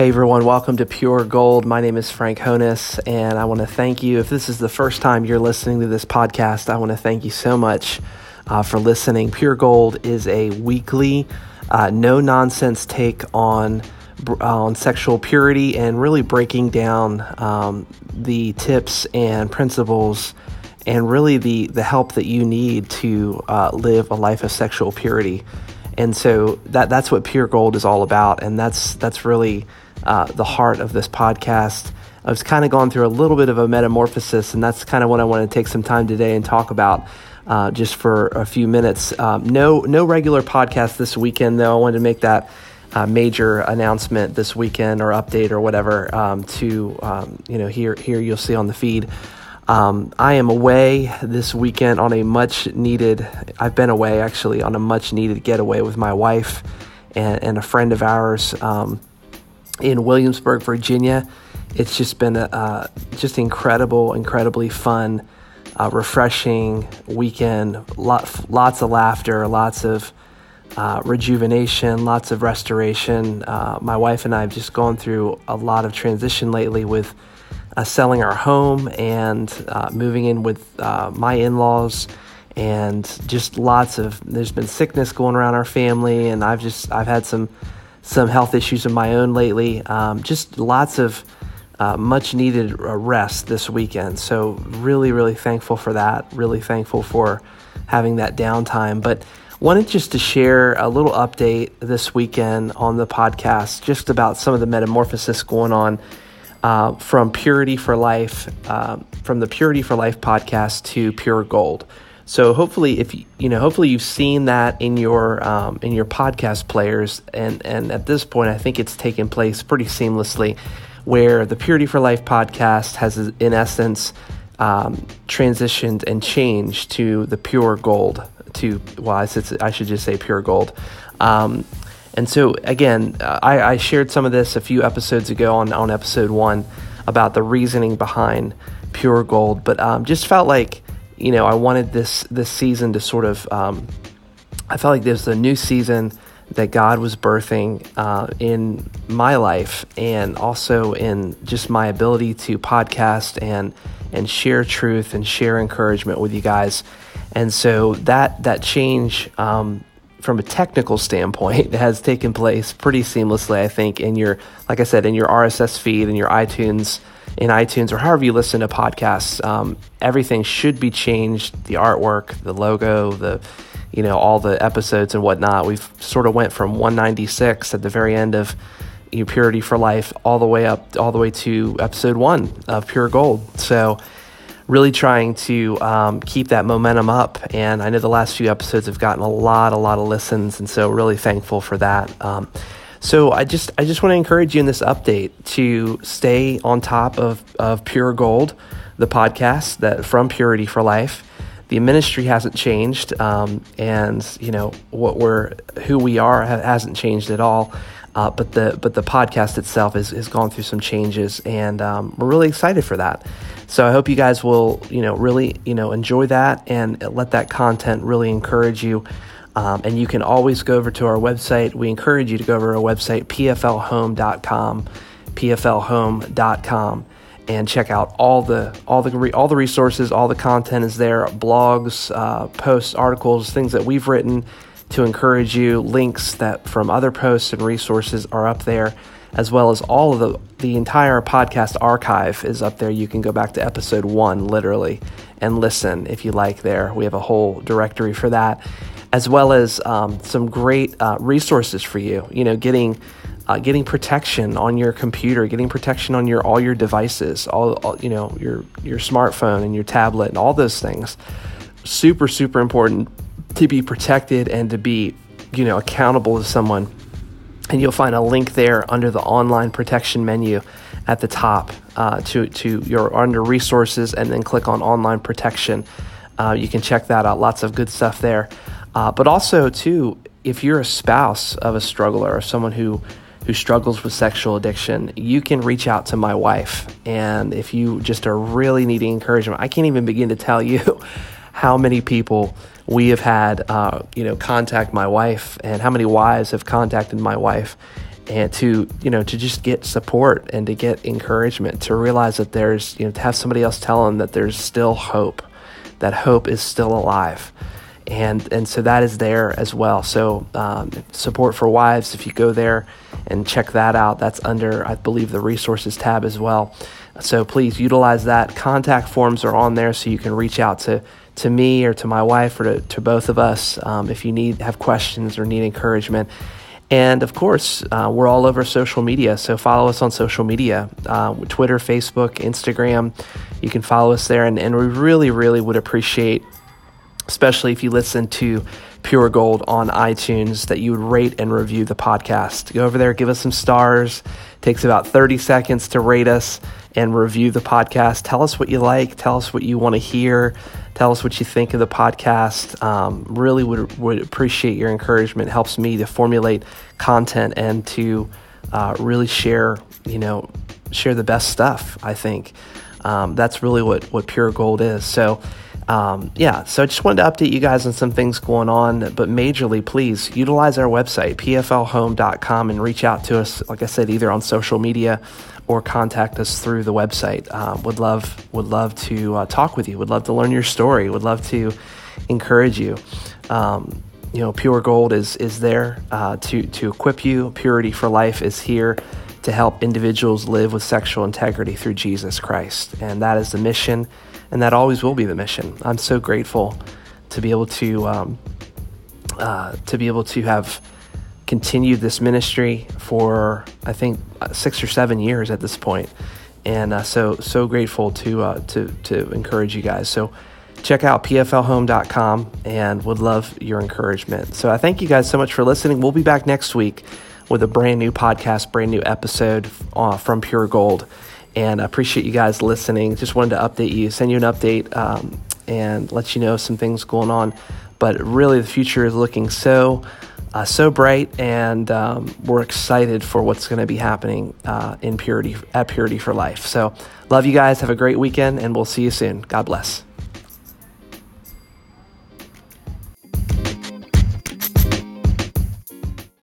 Hey everyone, welcome to Pure Gold. My name is Frank Honus, and I want to thank you. If this is the first time you're listening to this podcast, I want to thank you so much uh, for listening. Pure Gold is a weekly, uh, no nonsense take on uh, on sexual purity and really breaking down um, the tips and principles and really the the help that you need to uh, live a life of sexual purity. And so that that's what Pure Gold is all about, and that's that's really uh, the heart of this podcast. I've kind of gone through a little bit of a metamorphosis, and that's kind of what I want to take some time today and talk about. Uh, just for a few minutes. Um, no, no regular podcast this weekend, though. I wanted to make that uh, major announcement this weekend or update or whatever um, to um, you know here here you'll see on the feed. Um, I am away this weekend on a much needed. I've been away actually on a much needed getaway with my wife and, and a friend of ours. Um, in Williamsburg, Virginia. It's just been a uh, just incredible, incredibly fun, uh, refreshing weekend. Lot, lots of laughter, lots of uh, rejuvenation, lots of restoration. Uh, my wife and I have just gone through a lot of transition lately with uh, selling our home and uh, moving in with my in-laws and just lots of there's been sickness going around our family and I've just I've had some some health issues of my own lately. Um, just lots of uh, much needed uh, rest this weekend. So, really, really thankful for that. Really thankful for having that downtime. But, wanted just to share a little update this weekend on the podcast just about some of the metamorphosis going on uh, from Purity for Life, uh, from the Purity for Life podcast to Pure Gold. So hopefully, if you know, hopefully you've seen that in your um, in your podcast players, and and at this point, I think it's taken place pretty seamlessly, where the Purity for Life podcast has, in essence, um, transitioned and changed to the Pure Gold. To well, I should, I should just say Pure Gold. Um, and so again, uh, I, I shared some of this a few episodes ago on on episode one about the reasoning behind Pure Gold, but um, just felt like you know, I wanted this this season to sort of. Um, I felt like there's a new season that God was birthing uh, in my life, and also in just my ability to podcast and and share truth and share encouragement with you guys. And so that that change um, from a technical standpoint has taken place pretty seamlessly. I think in your, like I said, in your RSS feed and your iTunes in iTunes or however you listen to podcasts, um, everything should be changed. The artwork, the logo, the you know all the episodes and whatnot. We've sort of went from 196 at the very end of you Purity for Life all the way up, all the way to episode one of Pure Gold. So really trying to um, keep that momentum up. And I know the last few episodes have gotten a lot, a lot of listens, and so really thankful for that. Um, so I just I just want to encourage you in this update to stay on top of, of Pure Gold, the podcast that from Purity for Life. The ministry hasn't changed, um, and you know what we're who we are hasn't changed at all. Uh, but the but the podcast itself has, has gone through some changes, and um, we're really excited for that. So I hope you guys will you know really you know enjoy that and let that content really encourage you. Um, and you can always go over to our website. We encourage you to go over our website, pflhome.com, pflhome.com, and check out all the all the all the resources, all the content is there, blogs, uh, posts, articles, things that we've written to encourage you. Links that from other posts and resources are up there, as well as all of the the entire podcast archive is up there. You can go back to episode one, literally, and listen if you like. There, we have a whole directory for that as well as um, some great uh, resources for you. You know, getting uh, getting protection on your computer, getting protection on your all your devices, all, all, you know your your smartphone and your tablet and all those things. Super super important to be protected and to be you know accountable to someone. And you'll find a link there under the online protection menu at the top uh, to to your under resources, and then click on online protection. Uh, you can check that out. Lots of good stuff there. Uh, but also, too, if you're a spouse of a struggler or someone who who struggles with sexual addiction, you can reach out to my wife. And if you just are really needing encouragement, I can't even begin to tell you how many people we have had, uh, you know, contact my wife, and how many wives have contacted my wife and to you know to just get support and to get encouragement to realize that there's you know to have somebody else tell them that there's still hope that hope is still alive and and so that is there as well so um, support for wives if you go there and check that out that's under i believe the resources tab as well so please utilize that contact forms are on there so you can reach out to to me or to my wife or to, to both of us um, if you need have questions or need encouragement and of course, uh, we're all over social media. So follow us on social media uh, Twitter, Facebook, Instagram. You can follow us there. And, and we really, really would appreciate, especially if you listen to Pure Gold on iTunes, that you would rate and review the podcast. Go over there, give us some stars. It takes about 30 seconds to rate us and review the podcast. Tell us what you like, tell us what you want to hear. Tell us what you think of the podcast. Um, really would, would appreciate your encouragement. It helps me to formulate content and to uh, really share, you know, share the best stuff. I think um, that's really what what pure gold is. So. Um, yeah, so I just wanted to update you guys on some things going on, but majorly, please utilize our website, pflhome.com, and reach out to us, like I said, either on social media or contact us through the website. Um, would love would love to uh, talk with you. Would love to learn your story. Would love to encourage you. Um, you know, Pure Gold is is there uh, to to equip you. Purity for Life is here to help individuals live with sexual integrity through Jesus Christ, and that is the mission, and that always will be the mission. I'm so grateful to be able to um, uh, to be able to have continued this ministry for I think uh, six or seven years at this point, and uh, so so grateful to uh, to to encourage you guys. So check out pflhome.com and would love your encouragement. So I thank you guys so much for listening. We'll be back next week with a brand new podcast, brand new episode uh, from Pure Gold. And I appreciate you guys listening. Just wanted to update you, send you an update, um, and let you know some things going on. But really, the future is looking so uh, so bright, and um, we're excited for what's going to be happening uh, in purity at Purity for Life. So, love you guys. Have a great weekend, and we'll see you soon. God bless.